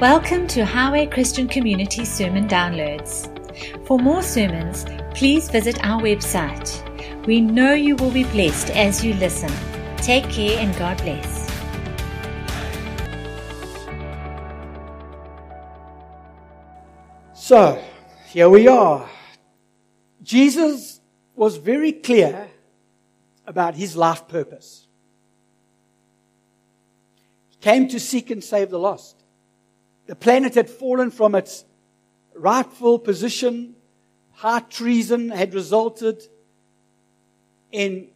Welcome to Highway Christian Community Sermon Downloads. For more sermons, please visit our website. We know you will be blessed as you listen. Take care and God bless. So, here we are. Jesus was very clear about his life purpose. He came to seek and save the lost. The planet had fallen from its rightful position. High treason had resulted in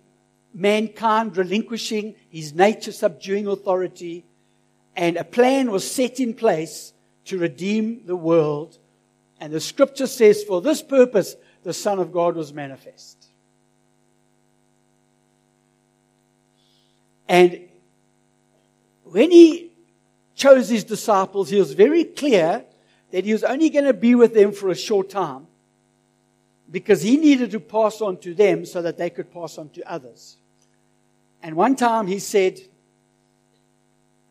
mankind relinquishing his nature, subduing authority, and a plan was set in place to redeem the world. And the scripture says, for this purpose, the Son of God was manifest. And when he chose his disciples, he was very clear that he was only going to be with them for a short time because he needed to pass on to them so that they could pass on to others. And one time he said,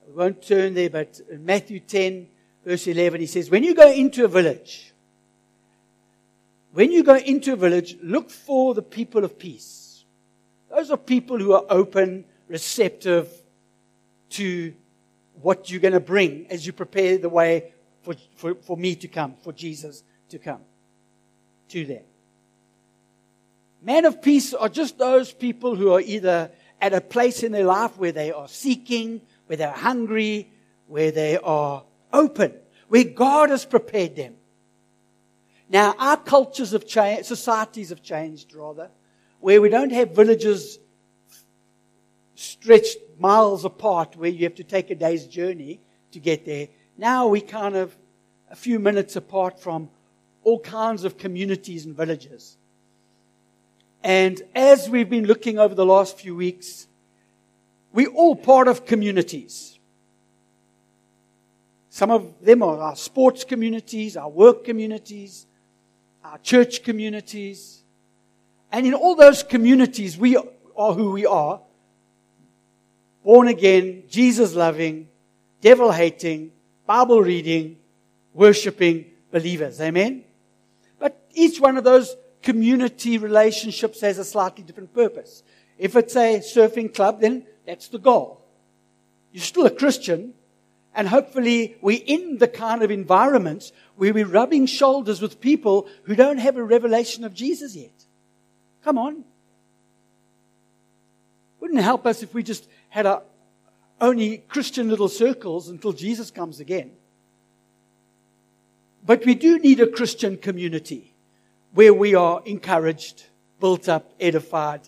we won't turn there, but in Matthew 10, verse 11, he says, When you go into a village, when you go into a village, look for the people of peace. Those are people who are open, receptive to what you're going to bring as you prepare the way for, for, for me to come, for Jesus to come to them. Men of peace are just those people who are either at a place in their life where they are seeking, where they're hungry, where they are open, where God has prepared them. Now, our cultures have changed, societies have changed rather, where we don't have villages stretched miles apart where you have to take a day's journey to get there. Now we kind of a few minutes apart from all kinds of communities and villages. And as we've been looking over the last few weeks, we're all part of communities. Some of them are our sports communities, our work communities, our church communities. And in all those communities, we are who we are born again, Jesus loving, devil hating, Bible reading, worshiping believers. Amen? But each one of those community relationships has a slightly different purpose. If it's a surfing club, then that's the goal. You're still a Christian, and hopefully we're in the kind of environments where we're rubbing shoulders with people who don't have a revelation of Jesus yet. Come on. Wouldn't it help us if we just had a, only Christian little circles until Jesus comes again. But we do need a Christian community where we are encouraged, built up, edified.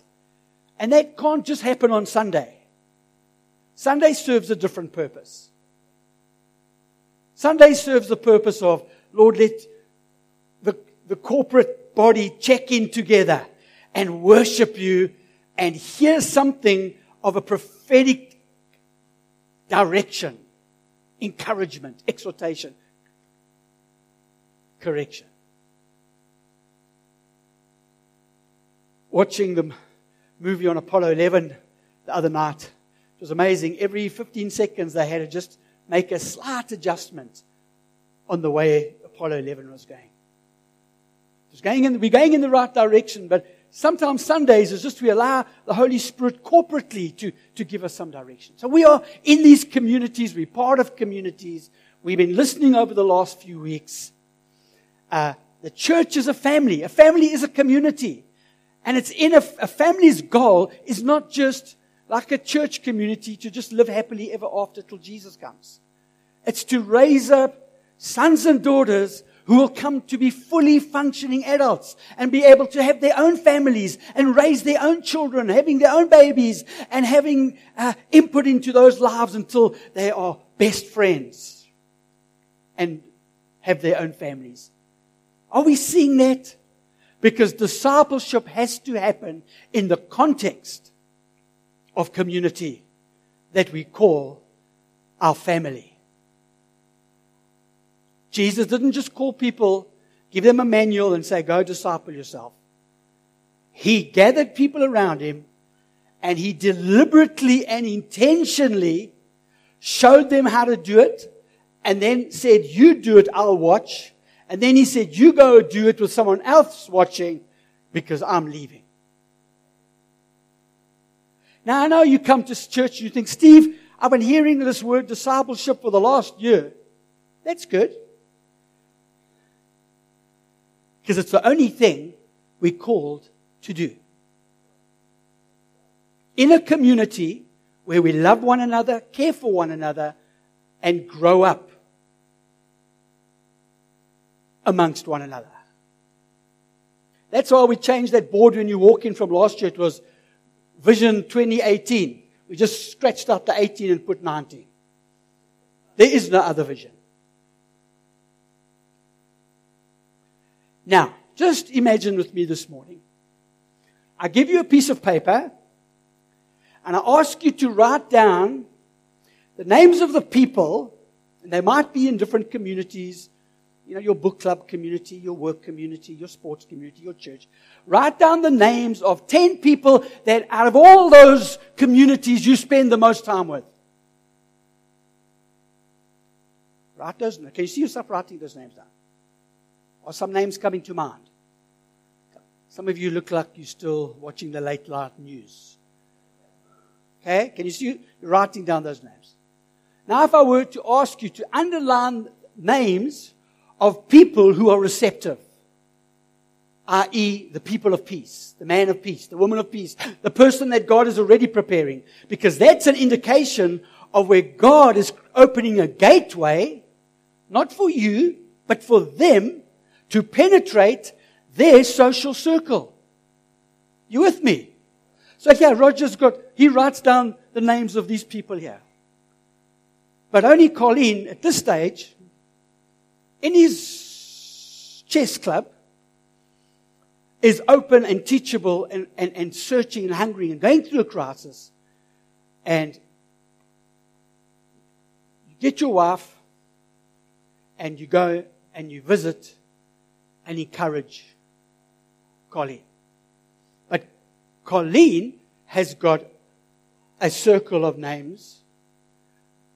And that can't just happen on Sunday. Sunday serves a different purpose. Sunday serves the purpose of, Lord, let the, the corporate body check in together and worship you and hear something of a prophetic direction, encouragement, exhortation, correction. Watching the movie on Apollo 11 the other night, it was amazing. Every 15 seconds, they had to just make a slight adjustment on the way Apollo 11 was going. It was going in, we're going in the right direction, but Sometimes Sundays is just we allow the Holy Spirit corporately to, to give us some direction. So we are in these communities. We're part of communities. We've been listening over the last few weeks. Uh, the church is a family. A family is a community. And it's in a, a family's goal is not just like a church community to just live happily ever after till Jesus comes. It's to raise up sons and daughters who will come to be fully functioning adults and be able to have their own families and raise their own children, having their own babies and having uh, input into those lives until they are best friends and have their own families. Are we seeing that? Because discipleship has to happen in the context of community that we call our family. Jesus didn't just call people, give them a manual and say, go disciple yourself. He gathered people around him and he deliberately and intentionally showed them how to do it and then said, You do it, I'll watch. And then he said, You go do it with someone else watching because I'm leaving. Now I know you come to church, and you think, Steve, I've been hearing this word discipleship for the last year. That's good. Because it's the only thing we're called to do. In a community where we love one another, care for one another, and grow up amongst one another. That's why we changed that board when you walk in from last year. It was Vision 2018. We just scratched out the 18 and put 19. There is no other vision. Now, just imagine with me this morning. I give you a piece of paper and I ask you to write down the names of the people, and they might be in different communities, you know, your book club community, your work community, your sports community, your church. Write down the names of 10 people that out of all those communities you spend the most time with. Write those. Can you see yourself writing those names down? Are some names coming to mind? Some of you look like you're still watching the late night news. Okay? Can you see you writing down those names? Now, if I were to ask you to underline names of people who are receptive, i.e., the people of peace, the man of peace, the woman of peace, the person that God is already preparing, because that's an indication of where God is opening a gateway, not for you, but for them to penetrate their social circle. You with me? So yeah, Roger's got, he writes down the names of these people here. But only Colleen, at this stage, in his chess club, is open and teachable and, and, and searching and hungry and going through a crisis. And you get your wife and you go and you visit and encourage Colleen. But Colleen has got a circle of names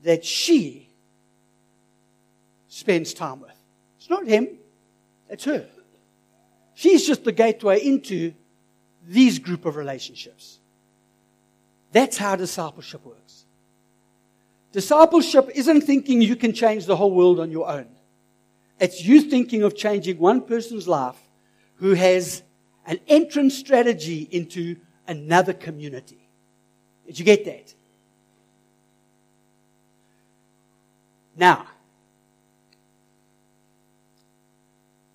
that she spends time with. It's not him, it's her. She's just the gateway into these group of relationships. That's how discipleship works. Discipleship isn't thinking you can change the whole world on your own. It's you thinking of changing one person's life who has an entrance strategy into another community. Did you get that? Now,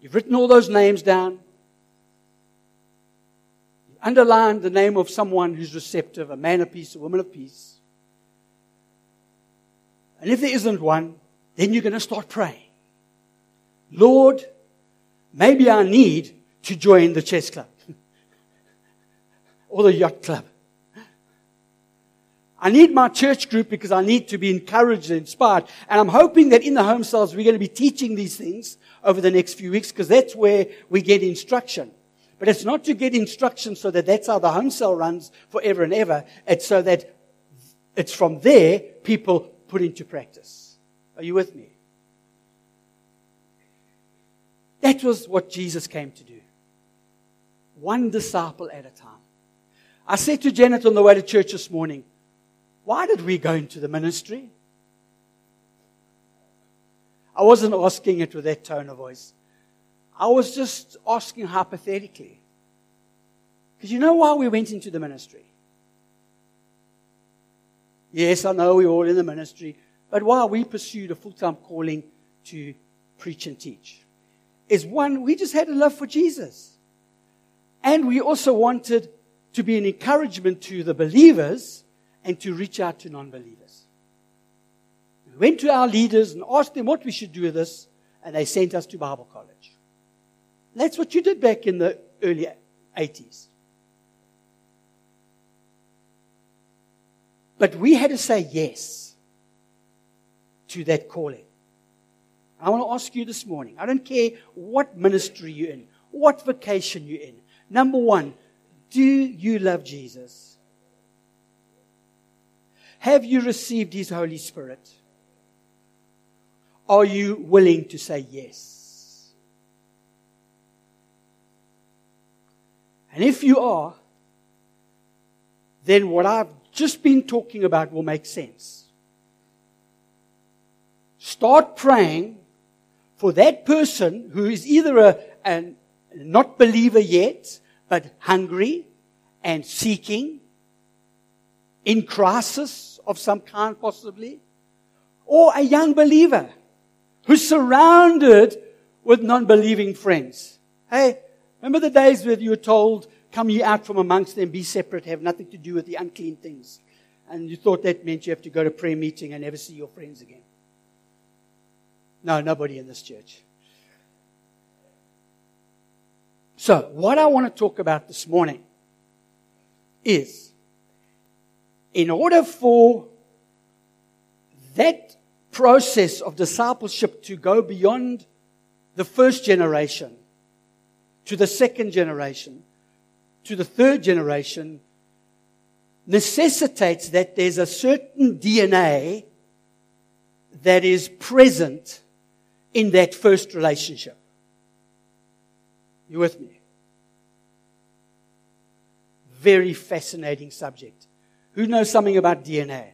you've written all those names down. You've underlined the name of someone who's receptive, a man of peace, a woman of peace. And if there isn't one, then you're going to start praying. Lord, maybe I need to join the chess club or the yacht club. I need my church group because I need to be encouraged and inspired. And I'm hoping that in the home cells, we're going to be teaching these things over the next few weeks because that's where we get instruction. But it's not to get instruction so that that's how the home cell runs forever and ever. It's so that it's from there people put into practice. Are you with me? That was what Jesus came to do. One disciple at a time. I said to Janet on the way to church this morning, why did we go into the ministry? I wasn't asking it with that tone of voice. I was just asking hypothetically. Because you know why we went into the ministry? Yes, I know we're all in the ministry, but why we pursued a full time calling to preach and teach is one, we just had a love for Jesus. And we also wanted to be an encouragement to the believers and to reach out to non believers. We went to our leaders and asked them what we should do with this, and they sent us to Bible college. That's what you did back in the early 80s. But we had to say yes to that calling. I want to ask you this morning I don't care what ministry you're in, what vocation you're in. Number one, do you love Jesus? Have you received His Holy Spirit? Are you willing to say yes? And if you are, then what I've just been talking about will make sense. Start praying for that person who is either a, a not believer yet, but hungry and seeking, in crisis of some kind possibly, or a young believer who's surrounded with non-believing friends. Hey, remember the days where you were told, come ye out from amongst them, be separate, have nothing to do with the unclean things. And you thought that meant you have to go to prayer meeting and never see your friends again. No, nobody in this church. So, what I want to talk about this morning is in order for that process of discipleship to go beyond the first generation to the second generation to the third generation necessitates that there's a certain DNA that is present in that first relationship. You with me? Very fascinating subject. Who knows something about DNA?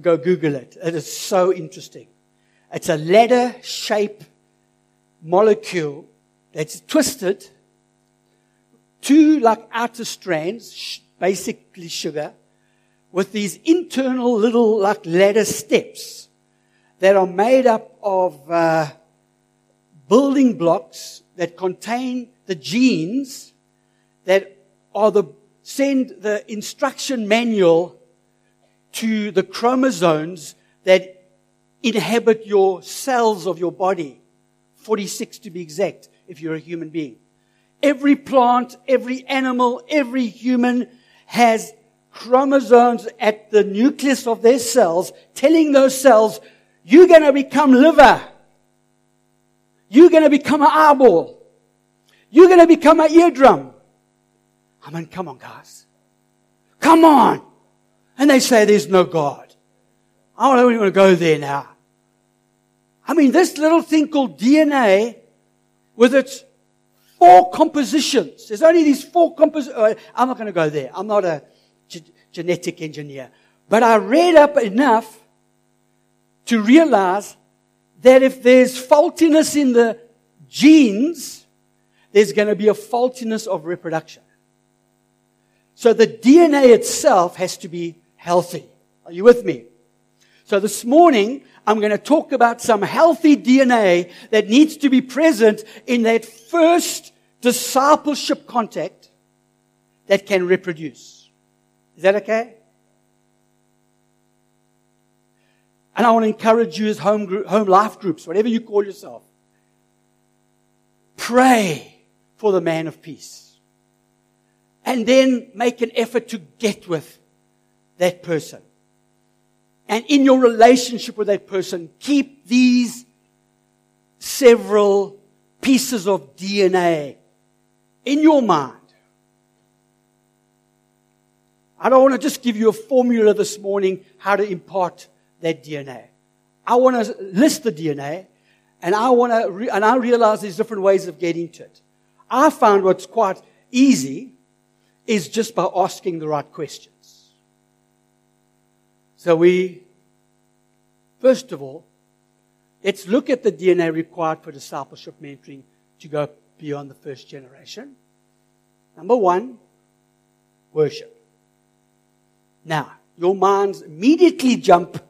Go Google it. It is so interesting. It's a ladder shaped molecule that's twisted, two like outer strands, basically sugar, with these internal little like ladder steps that are made up of uh, building blocks that contain the genes that are the send the instruction manual to the chromosomes that inhabit your cells of your body. 46 to be exact if you're a human being. Every plant every animal every human has chromosomes at the nucleus of their cells telling those cells you're going to become liver you're going to become an eyeball you're going to become an eardrum I mean, come on, guys. Come on. And they say there's no God. I don't even want to go there now. I mean, this little thing called DNA with its four compositions. There's only these four compositions. Uh, I'm not going to go there. I'm not a genetic engineer. But I read up enough to realize that if there's faultiness in the genes, there's going to be a faultiness of reproduction. So the DNA itself has to be healthy. Are you with me? So this morning, I'm going to talk about some healthy DNA that needs to be present in that first discipleship contact that can reproduce. Is that okay? And I want to encourage you as home, group, home life groups, whatever you call yourself. Pray for the man of peace and then make an effort to get with that person. And in your relationship with that person, keep these several pieces of DNA in your mind. I don't want to just give you a formula this morning how to impart that DNA. I want to list the DNA and I want to, re- and I realize there's different ways of getting to it. I found what's quite easy is just by asking the right questions. So we, first of all, let's look at the DNA required for discipleship mentoring to go beyond the first generation. Number one, worship. Now, your minds immediately jump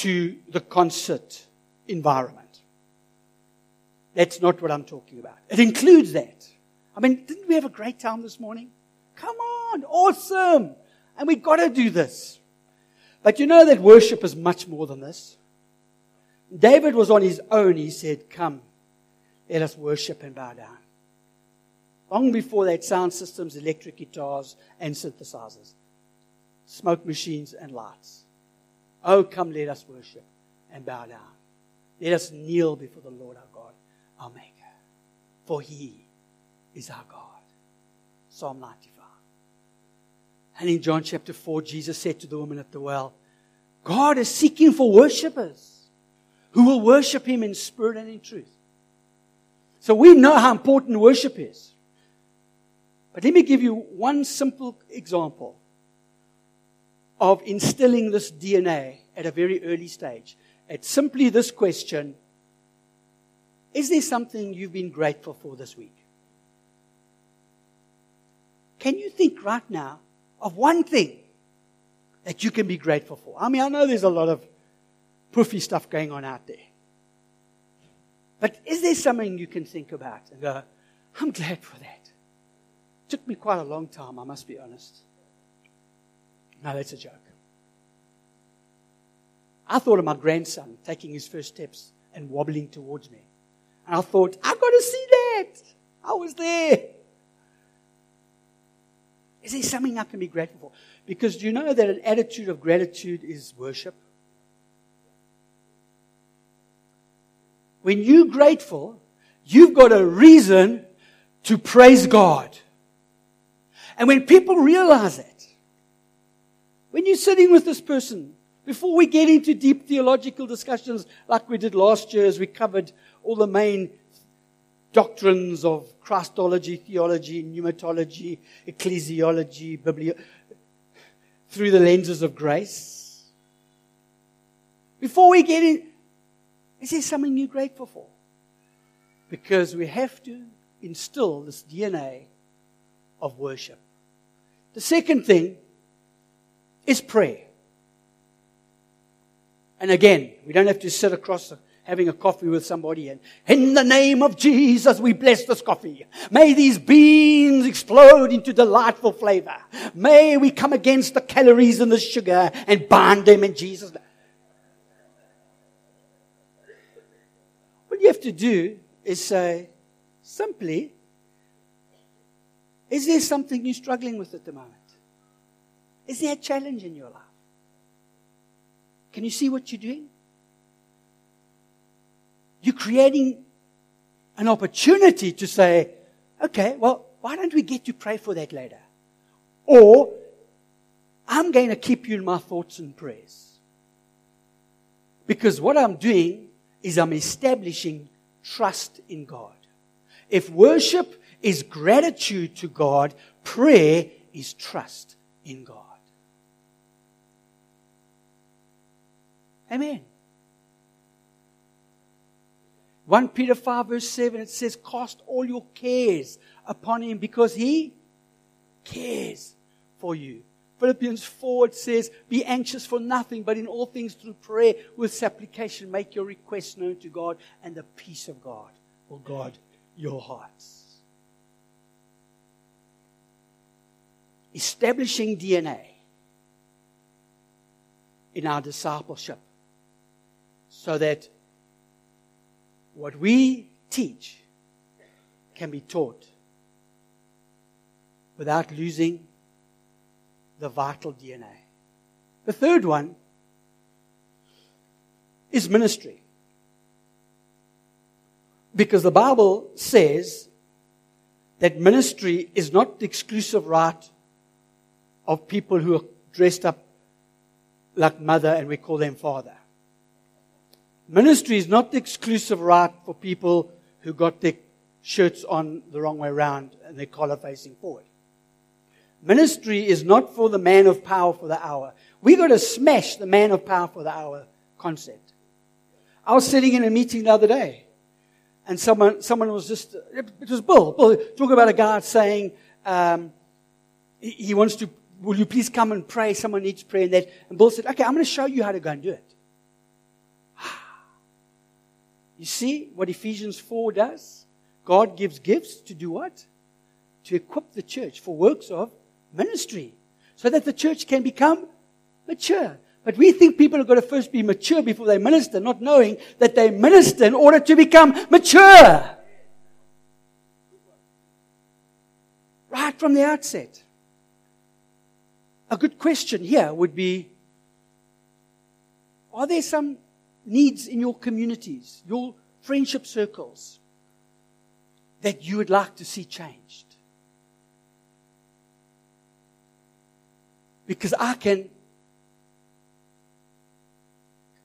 to the concert environment. That's not what I'm talking about. It includes that. I mean, didn't we have a great time this morning? Come on, awesome. And we've got to do this. But you know that worship is much more than this. David was on his own. He said, Come, let us worship and bow down. Long before that, sound systems, electric guitars, and synthesizers, smoke machines, and lights. Oh, come, let us worship and bow down. Let us kneel before the Lord our God, our Maker. For he is our God. Psalm 95. And in John chapter 4, Jesus said to the woman at the well, God is seeking for worshippers. who will worship him in spirit and in truth. So we know how important worship is. But let me give you one simple example of instilling this DNA at a very early stage. It's simply this question Is there something you've been grateful for this week? Can you think right now of one thing that you can be grateful for? I mean, I know there's a lot of poofy stuff going on out there. But is there something you can think about and go, I'm glad for that? It took me quite a long time, I must be honest. No, that's a joke. I thought of my grandson taking his first steps and wobbling towards me. And I thought, I've got to see that. I was there. Is there something I can be grateful for? Because do you know that an attitude of gratitude is worship? When you're grateful, you've got a reason to praise God. And when people realize it, when you're sitting with this person, before we get into deep theological discussions like we did last year as we covered all the main doctrines of Christology, theology, pneumatology, ecclesiology, biblio, through the lenses of grace. Before we get in, is there something you're grateful for? Because we have to instill this DNA of worship. The second thing is prayer. And again, we don't have to sit across having a coffee with somebody and in the name of Jesus, we bless this coffee. May these beans explode into delightful flavor. May we come against the calories and the sugar and bind them in Jesus' name. What you have to do is say, simply, is there something you're struggling with at the moment? Is there a challenge in your life? Can you see what you're doing? You're creating an opportunity to say, okay, well, why don't we get to pray for that later? Or, I'm going to keep you in my thoughts and prayers. Because what I'm doing is I'm establishing trust in God. If worship is gratitude to God, prayer is trust in God. Amen. 1 Peter 5 verse 7, it says, cast all your cares upon him because he cares for you. Philippians 4, it says, be anxious for nothing, but in all things through prayer with supplication, make your requests known to God and the peace of God will guard your hearts. Establishing DNA in our discipleship so that what we teach can be taught without losing the vital DNA. The third one is ministry. Because the Bible says that ministry is not the exclusive right of people who are dressed up like mother and we call them father. Ministry is not the exclusive right for people who got their shirts on the wrong way around and their collar facing forward. Ministry is not for the man of power for the hour. We've got to smash the man of power for the hour concept. I was sitting in a meeting the other day, and someone someone was just it was Bill. Bill talking about a guy saying um, he, he wants to. Will you please come and pray? Someone needs prayer, and that. And Bill said, "Okay, I'm going to show you how to go and do it." You see what Ephesians 4 does? God gives gifts to do what? To equip the church for works of ministry. So that the church can become mature. But we think people have got to first be mature before they minister, not knowing that they minister in order to become mature. Right from the outset. A good question here would be Are there some needs in your communities, your friendship circles that you would like to see changed. Because I can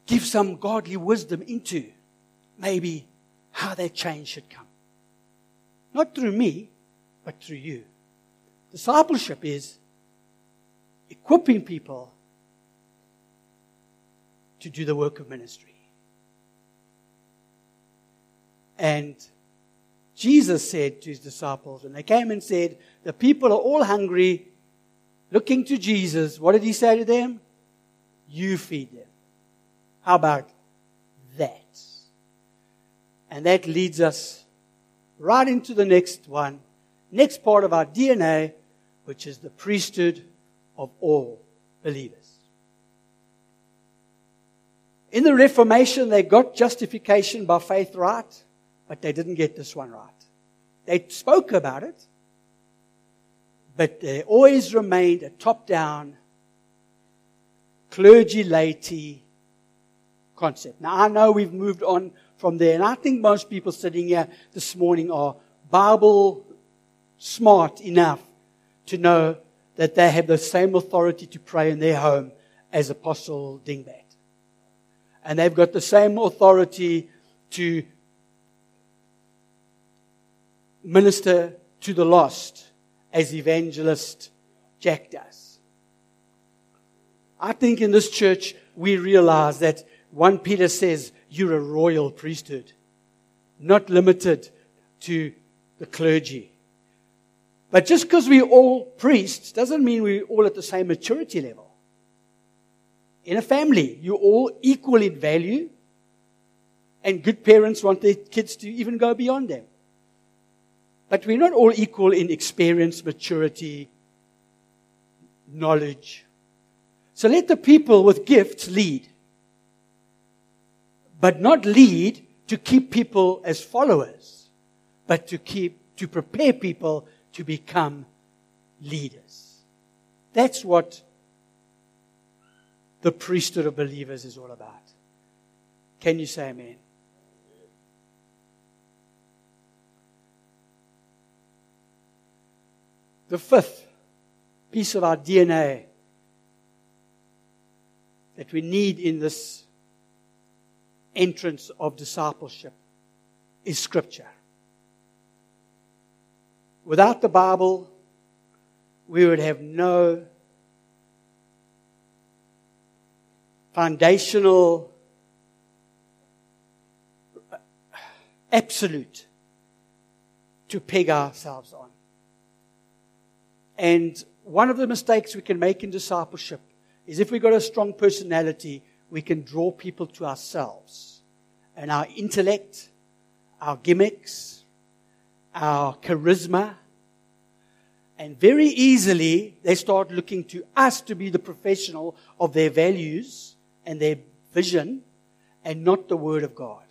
give some godly wisdom into maybe how that change should come. Not through me, but through you. Discipleship is equipping people to do the work of ministry. And Jesus said to his disciples, and they came and said, The people are all hungry, looking to Jesus, what did he say to them? You feed them. How about that? And that leads us right into the next one, next part of our DNA, which is the priesthood of all believers. In the Reformation, they got justification by faith right, but they didn't get this one right. They spoke about it, but they always remained a top down, clergy laity concept. Now, I know we've moved on from there, and I think most people sitting here this morning are Bible smart enough to know that they have the same authority to pray in their home as Apostle Dingbat. And they've got the same authority to minister to the lost as evangelist Jack does. I think in this church we realize that 1 Peter says you're a royal priesthood, not limited to the clergy. But just because we're all priests doesn't mean we're all at the same maturity level. In a family, you're all equal in value, and good parents want their kids to even go beyond them. But we're not all equal in experience, maturity, knowledge. So let the people with gifts lead. But not lead to keep people as followers, but to keep, to prepare people to become leaders. That's what the priesthood of believers is all about. Can you say amen? The fifth piece of our DNA that we need in this entrance of discipleship is Scripture. Without the Bible, we would have no foundational, absolute to peg ourselves on. And one of the mistakes we can make in discipleship is if we've got a strong personality, we can draw people to ourselves. And our intellect, our gimmicks, our charisma. And very easily, they start looking to us to be the professional of their values and their vision and not the Word of God.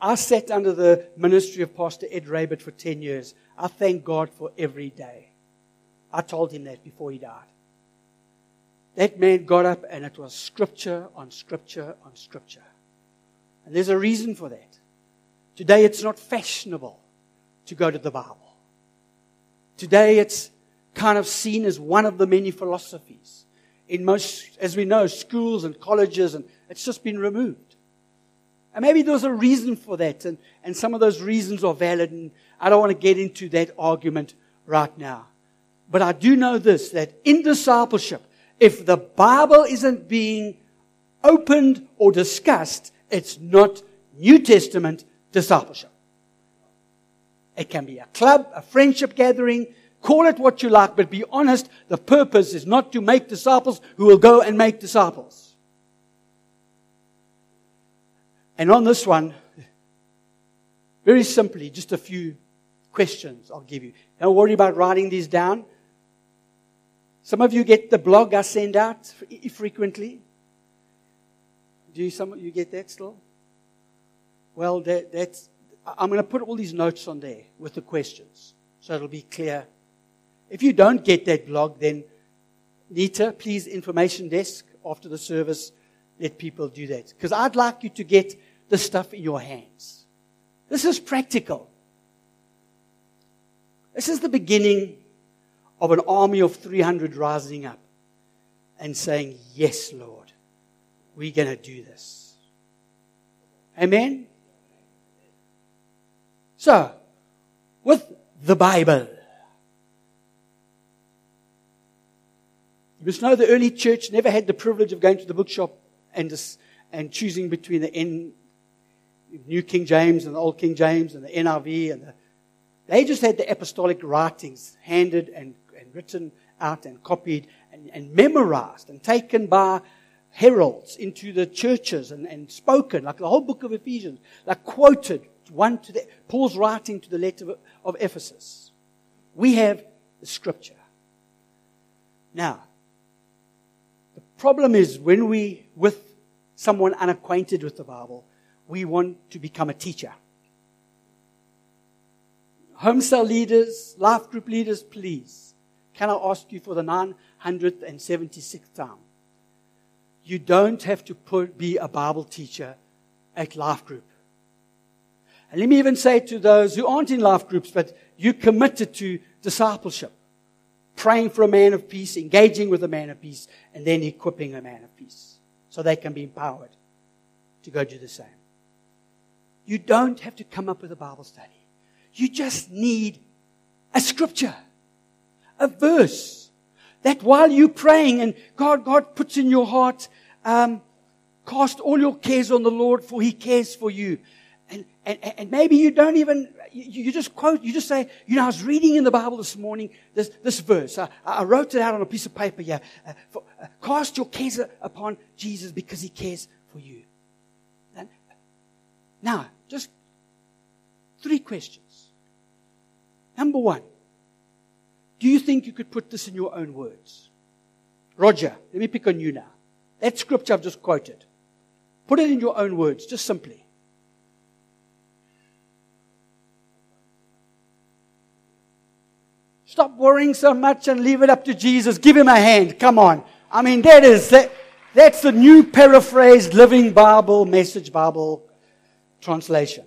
I sat under the ministry of Pastor Ed Roebert for 10 years. I thank God for every day. I told him that before he died. That man got up and it was scripture on scripture on scripture. And there's a reason for that. Today it's not fashionable to go to the Bible. Today it's kind of seen as one of the many philosophies. In most, as we know, schools and colleges, and it's just been removed. And maybe there's a reason for that, and, and some of those reasons are valid, and I don't want to get into that argument right now. But I do know this, that in discipleship, if the Bible isn't being opened or discussed, it's not New Testament discipleship. It can be a club, a friendship gathering, call it what you like, but be honest, the purpose is not to make disciples who will go and make disciples. And on this one, very simply, just a few questions I'll give you. Don't worry about writing these down. Some of you get the blog I send out frequently. Do you, some you get that still? Well, that, that's, I'm going to put all these notes on there with the questions so it'll be clear. If you don't get that blog, then Nita, please, information desk after the service, let people do that. Because I'd like you to get the stuff in your hands. This is practical. This is the beginning of an army of 300 rising up and saying, Yes, Lord, we're going to do this. Amen? So, with the Bible, you must know the early church never had the privilege of going to the bookshop and, and choosing between the N, New King James and the Old King James and the NIV and the, they just had the apostolic writings handed and, and written out and copied and, and memorized and taken by heralds into the churches and, and spoken, like the whole book of Ephesians, like quoted one to the, Paul's writing to the letter of, of Ephesus. We have the scripture. Now, problem is when we, with someone unacquainted with the Bible, we want to become a teacher. Home cell leaders, life group leaders, please. Can I ask you for the 976th time? You don't have to put, be a Bible teacher at life group. And let me even say to those who aren't in life groups, but you committed to discipleship, praying for a man of peace, engaging with a man of peace, and then equipping a man of peace so they can be empowered to go do the same. You don't have to come up with a Bible study. You just need a scripture, a verse that while you're praying and God, God puts in your heart, um, cast all your cares on the Lord for he cares for you. And, and, maybe you don't even, you, you, just quote, you just say, you know, I was reading in the Bible this morning this, this verse. I, I wrote it out on a piece of paper here. Uh, for, uh, cast your cares upon Jesus because he cares for you. And now, just three questions. Number one, do you think you could put this in your own words? Roger, let me pick on you now. That scripture I've just quoted. Put it in your own words, just simply. Stop worrying so much and leave it up to Jesus. Give him a hand. Come on. I mean, that is, that, that's the new paraphrased Living Bible, Message Bible translation.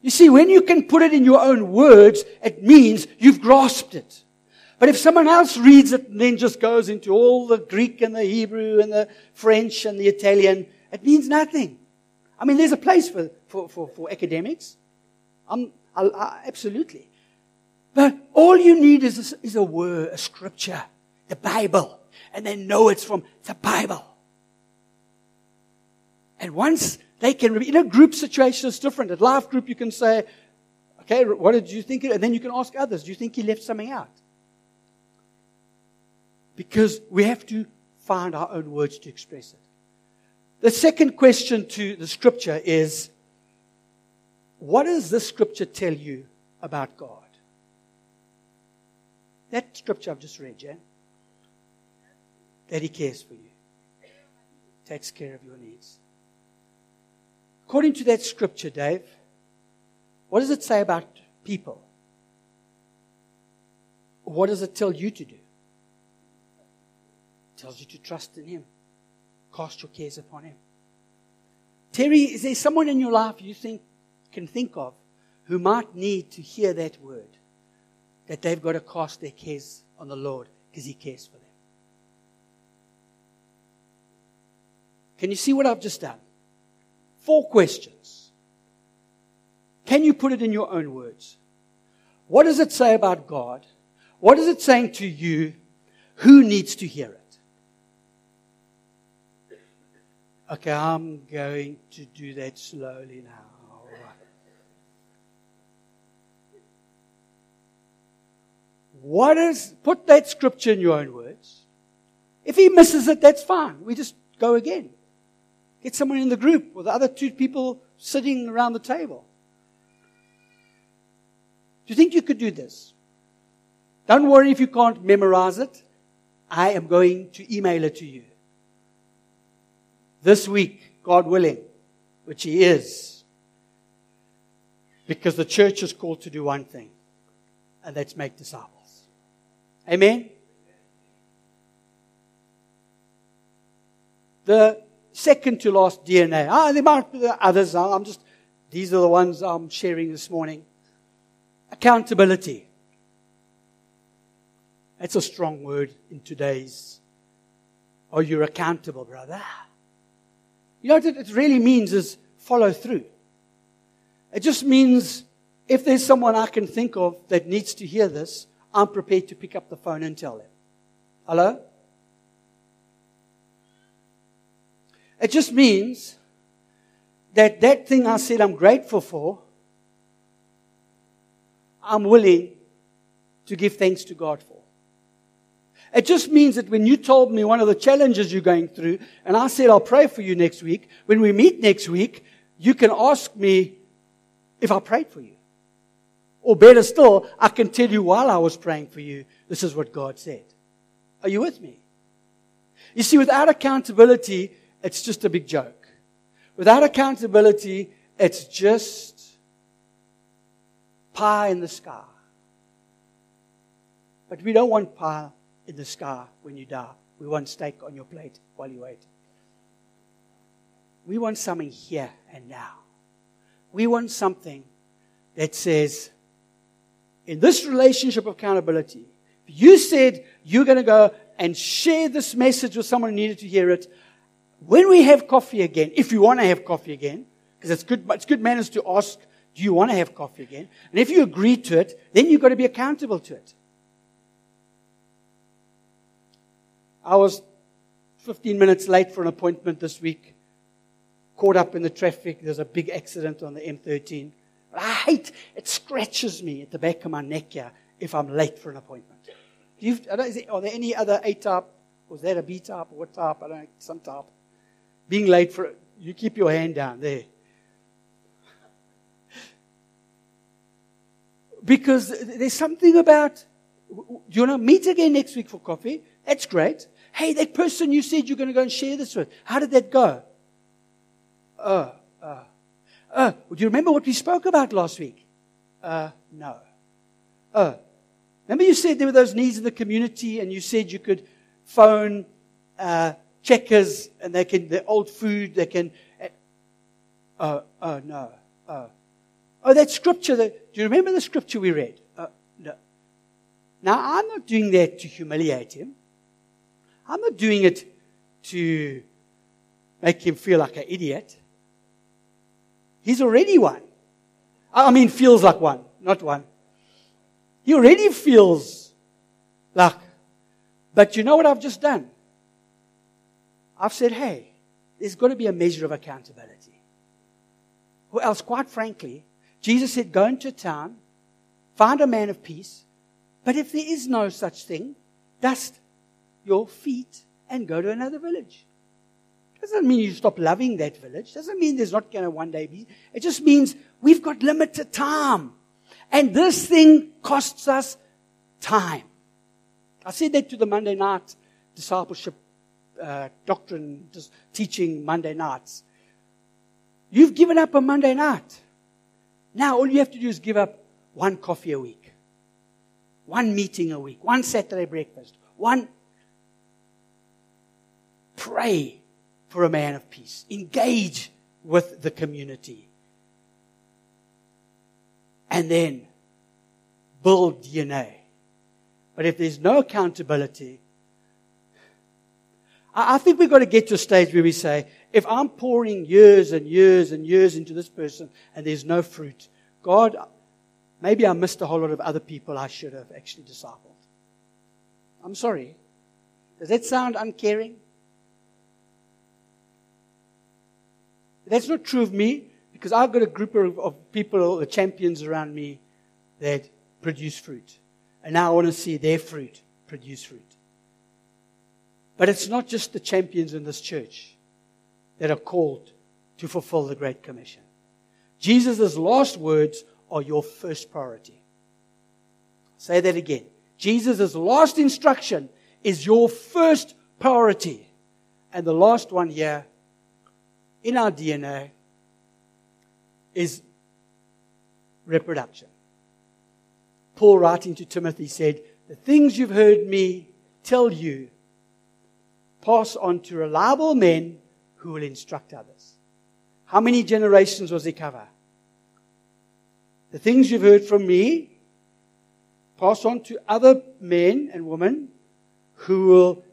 You see, when you can put it in your own words, it means you've grasped it. But if someone else reads it and then just goes into all the Greek and the Hebrew and the French and the Italian, it means nothing. I mean, there's a place for, for, for, for academics. I, I, absolutely. But all you need is a, is a word, a scripture, the Bible. And they know it's from the Bible. And once they can, in a group situation, it's different. At life group, you can say, okay, what did you think? And then you can ask others, do you think he left something out? because we have to find our own words to express it. The second question to the scripture is what does this scripture tell you about God? That scripture I've just read, yeah? That He cares for you, takes care of your needs. According to that scripture, Dave, what does it say about people? What does it tell you to do? It tells you to trust in Him. Cast your cares upon Him. Terry, is there someone in your life you think can think of who might need to hear that word? That they've got to cast their cares on the Lord because He cares for them. Can you see what I've just done? Four questions. Can you put it in your own words? What does it say about God? What is it saying to you? Who needs to hear it? Okay, I'm going to do that slowly now. What is, put that scripture in your own words. If he misses it, that's fine. We just go again. Get someone in the group or the other two people sitting around the table. Do you think you could do this? Don't worry if you can't memorize it. I am going to email it to you this week, God willing, which He is, because the church is called to do one thing, and that's make disciples. Amen? The second to last DNA. Ah, there might be others. I'm just, these are the ones I'm sharing this morning. Accountability. That's a strong word in today's Are you accountable, brother? You know what it really means is follow through. It just means if there's someone I can think of that needs to hear this, I'm prepared to pick up the phone and tell them. Hello? It just means that that thing I said I'm grateful for, I'm willing to give thanks to God for. It just means that when you told me one of the challenges you're going through, and I said I'll pray for you next week, when we meet next week, you can ask me if I prayed for you. Or better still, I can tell you while I was praying for you, this is what God said. Are you with me? You see, without accountability, it's just a big joke. Without accountability, it's just pie in the sky. But we don't want pie in the sky when you die. We want steak on your plate while you wait. We want something here and now. We want something that says, in this relationship of accountability, you said you're going to go and share this message with someone who needed to hear it. When we have coffee again, if you want to have coffee again, because it's good, it's good manners to ask, do you want to have coffee again? And if you agree to it, then you've got to be accountable to it. I was 15 minutes late for an appointment this week, caught up in the traffic. There's a big accident on the M13. I hate it scratches me at the back of my neck here if I'm late for an appointment. Are there any other A type? Was that a B type or what type? I don't know, some type. Being late for you keep your hand down there. Because there's something about you want to meet again next week for coffee? That's great. Hey, that person you said you're going to go and share this with, how did that go? Oh, uh, uh, do you remember what we spoke about last week? Uh, no. Uh, remember you said there were those needs in the community and you said you could phone uh, checkers and they can, the old food, they can. Uh, oh, oh, no. Oh. Oh, that scripture, that, do you remember the scripture we read? Uh, no. Now, I'm not doing that to humiliate him. I'm not doing it to make him feel like an idiot. He's already one. I mean, feels like one, not one. He already feels like, but you know what I've just done? I've said, hey, there's got to be a measure of accountability. Or else, quite frankly, Jesus said, go into town, find a man of peace, but if there is no such thing, dust your feet and go to another village. Doesn't mean you stop loving that village. Doesn't mean there's not going to one day be. It just means we've got limited time. And this thing costs us time. I said that to the Monday night discipleship uh, doctrine just teaching Monday nights. You've given up on Monday night. Now all you have to do is give up one coffee a week, one meeting a week, one Saturday breakfast, one pray for a man of peace. Engage with the community. And then build DNA. But if there's no accountability, I think we've got to get to a stage where we say, if I'm pouring years and years and years into this person and there's no fruit, God, maybe I missed a whole lot of other people I should have actually discipled. I'm sorry. Does that sound uncaring? That's not true of me because I've got a group of, of people, the champions around me that produce fruit. And now I want to see their fruit produce fruit. But it's not just the champions in this church that are called to fulfill the Great Commission. Jesus' last words are your first priority. Say that again. Jesus' last instruction is your first priority. And the last one here in our DNA is reproduction. Paul, writing to Timothy, said, The things you've heard me tell you, pass on to reliable men who will instruct others. How many generations was he cover? The things you've heard from me, pass on to other men and women who will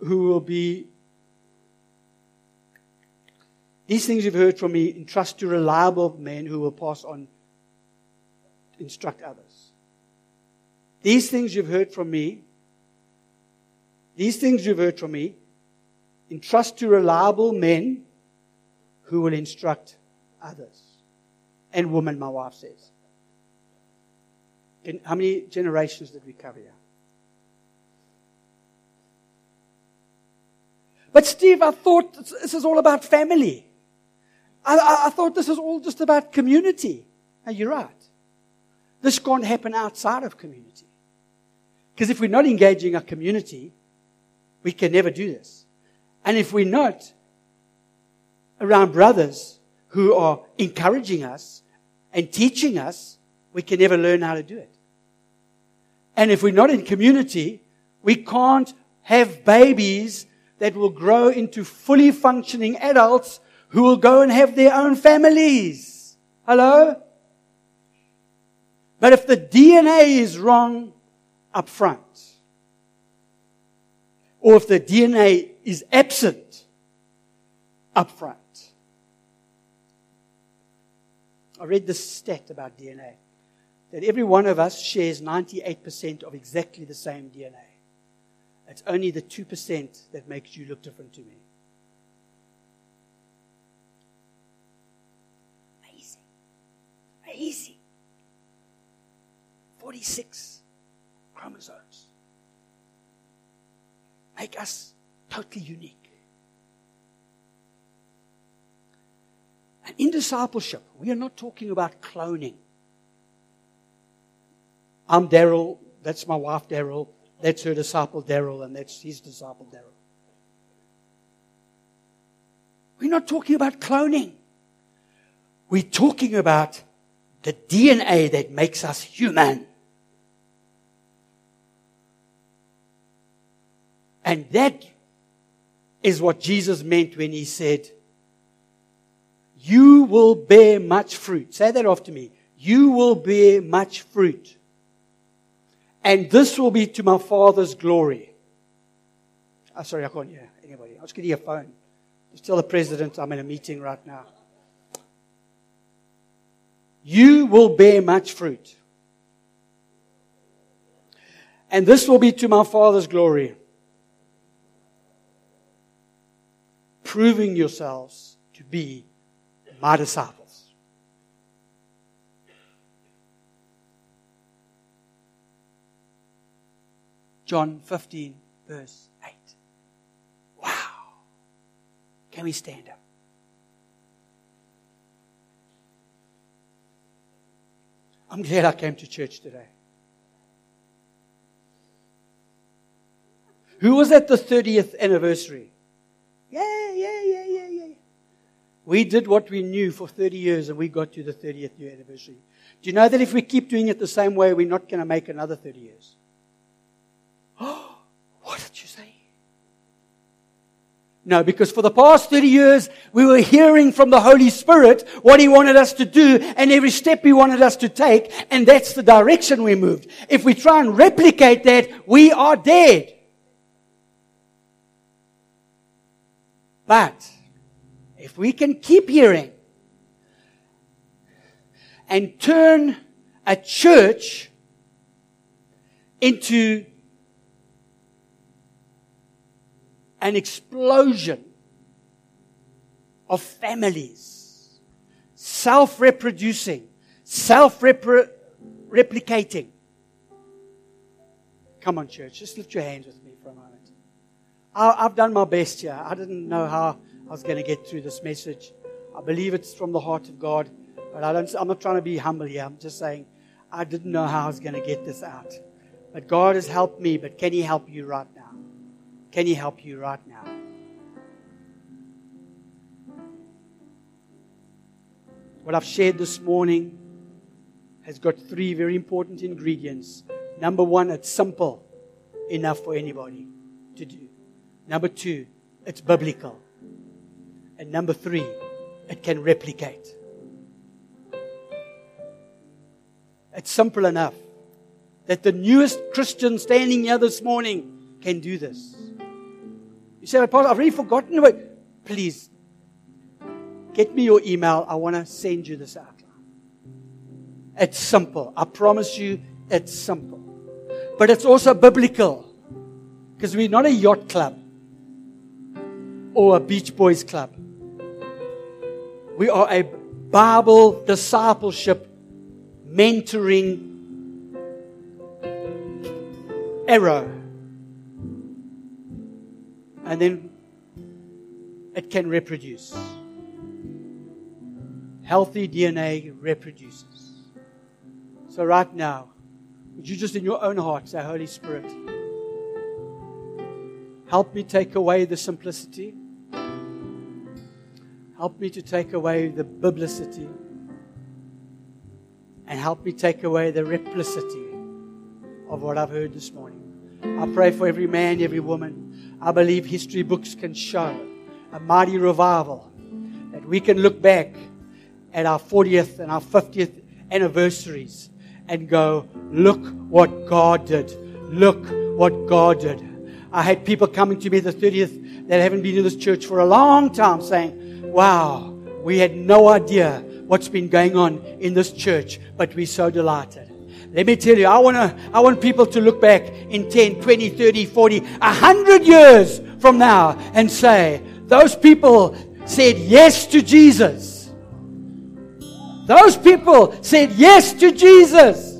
who will be these things you've heard from me, entrust to reliable men who will pass on, instruct others. These things you've heard from me, these things you've heard from me, entrust to reliable men who will instruct others. And women, my wife says. How many generations did we cover here? But Steve, I thought this is all about family. I, I, thought this is all just about community. And you're right. This can't happen outside of community. Because if we're not engaging our community, we can never do this. And if we're not around brothers who are encouraging us and teaching us, we can never learn how to do it. And if we're not in community, we can't have babies that will grow into fully functioning adults who will go and have their own families. Hello? But if the DNA is wrong up front, or if the DNA is absent up front, I read this stat about DNA that every one of us shares 98% of exactly the same DNA. It's only the 2% that makes you look different to me. Easy. 46 chromosomes make us totally unique. And in discipleship, we are not talking about cloning. I'm Daryl, that's my wife Daryl, that's her disciple Daryl, and that's his disciple Daryl. We're not talking about cloning. We're talking about the DNA that makes us human. And that is what Jesus meant when he said, You will bear much fruit. Say that after me. You will bear much fruit. And this will be to my Father's glory. Oh, sorry, I can't hear anybody. I was getting a phone. Just tell the president I'm in a meeting right now you will bear much fruit. And this will be to my Father's glory. Proving yourselves to be my disciples. John 15, verse 8. Wow. Can we stand up? I'm glad I came to church today. Who was at the 30th anniversary? Yeah, yeah, yeah, yeah, yeah. We did what we knew for 30 years and we got to the 30th year anniversary. Do you know that if we keep doing it the same way, we're not going to make another 30 years? Oh, what did you say? No, because for the past 30 years, we were hearing from the Holy Spirit what He wanted us to do and every step He wanted us to take, and that's the direction we moved. If we try and replicate that, we are dead. But, if we can keep hearing and turn a church into an explosion of families, self reproducing, self replicating. Come on, church, just lift your hands with me for a moment. I, have done my best here. I didn't know how I was going to get through this message. I believe it's from the heart of God, but I don't, I'm not trying to be humble here. I'm just saying I didn't know how I was going to get this out. But God has helped me, but can He help you right now? Can He help you right now? What I've shared this morning has got three very important ingredients. Number one, it's simple enough for anybody to do. Number two, it's biblical. And number three, it can replicate. It's simple enough that the newest Christian standing here this morning can do this. You say, I've already forgotten about. Please, get me your email. I want to send you this outline. It's simple. I promise you, it's simple. But it's also biblical. Because we're not a yacht club or a beach boys club. We are a Bible discipleship mentoring arrow. And then it can reproduce. Healthy DNA reproduces. So, right now, would you just in your own heart say, Holy Spirit, help me take away the simplicity? Help me to take away the biblicity. And help me take away the replicity of what I've heard this morning. I pray for every man, every woman. I believe history books can show a mighty revival that we can look back at our 40th and our 50th anniversaries and go, look what God did. Look what God did. I had people coming to me the 30th that haven't been in this church for a long time saying, wow, we had no idea what's been going on in this church, but we're so delighted. Let me tell you, I want to, I want people to look back in 10, 20, 30, 40, 100 years from now and say, those people said yes to Jesus. Those people said yes to Jesus.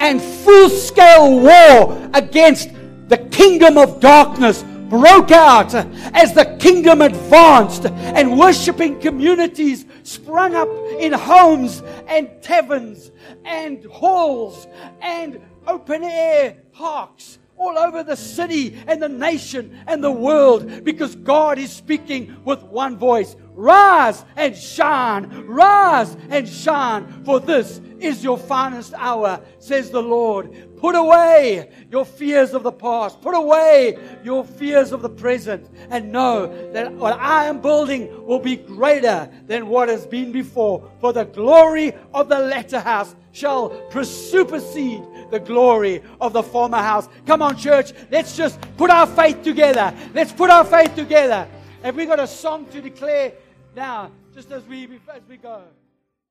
And full scale war against the kingdom of darkness broke out as the kingdom advanced and worshiping communities sprung up in homes and taverns and halls and open air parks all over the city and the nation and the world because God is speaking with one voice. Rise and shine, rise and shine, for this is your finest hour, says the Lord. Put away your fears of the past. Put away your fears of the present and know that what I am building will be greater than what has been before. For the glory of the latter house shall supersede the glory of the former house. Come on, church. Let's just put our faith together. Let's put our faith together. Have we've got a song to declare now, just as we, as we go?